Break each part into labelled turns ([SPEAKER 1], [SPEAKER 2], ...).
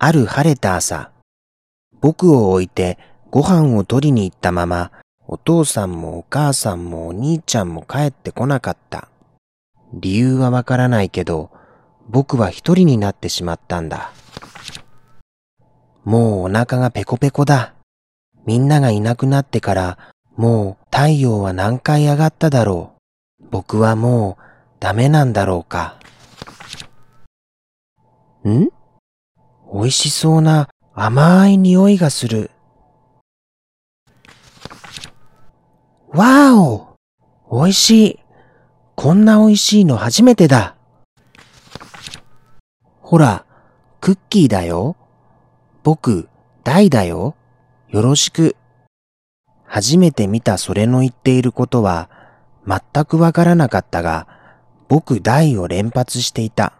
[SPEAKER 1] ある晴れた朝、僕を置いてご飯を取りに行ったまま、お父さんもお母さんもお兄ちゃんも帰ってこなかった。理由はわからないけど、僕は一人になってしまったんだ。もうお腹がペコペコだ。みんながいなくなってから、もう太陽は何回上がっただろう。僕はもうダメなんだろうか。ん？美味しそうな甘い匂いがする。わお美味しい。こんな美味しいの初めてだ。ほら、クッキーだよ。僕、大だよ。よろしく。初めて見たそれの言っていることは全くわからなかったが、僕大を連発していた。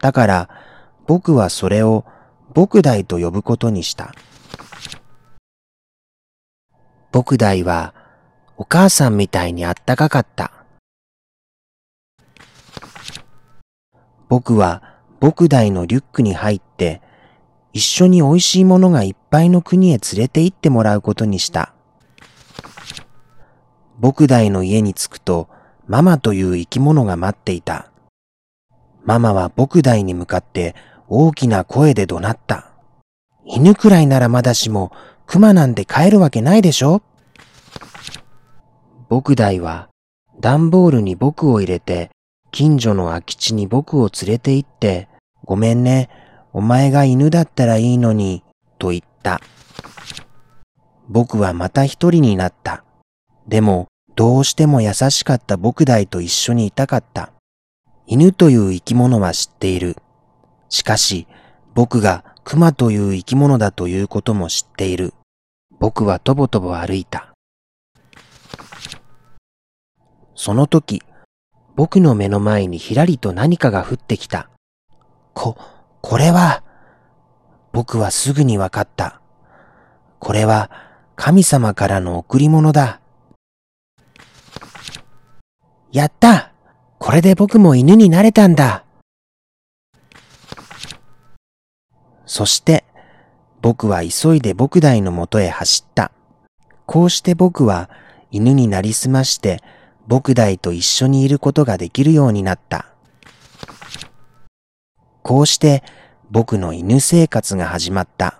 [SPEAKER 1] だから僕はそれを僕大と呼ぶことにした。僕大はお母さんみたいにあったかかった。僕は僕大のリュックに入って一緒に美味しいものがいっぱいの国へ連れて行ってもらうことにした。僕大の家に着くとママという生き物が待っていた。ママは僕大に向かって大きな声で怒鳴った。犬くらいならまだしも熊なんて飼えるわけないでしょ？僕大は段ボールに僕を入れて近所の空き地に僕を連れて行ってごめんね、お前が犬だったらいいのに、と言った。僕はまた一人になった。でも、どうしても優しかった僕大と一緒にいたかった。犬という生き物は知っている。しかし、僕が熊という生き物だということも知っている。僕はとぼとぼ歩いた。その時、僕の目の前にひらりと何かが降ってきた。こ、これは、僕はすぐにわかった。これは神様からの贈り物だ。やったこれで僕も犬になれたんだ。そして、僕は急いで僕大のもとへ走った。こうして僕は犬になりすまして、僕大と一緒にいることができるようになった。こうして僕の犬生活が始まった。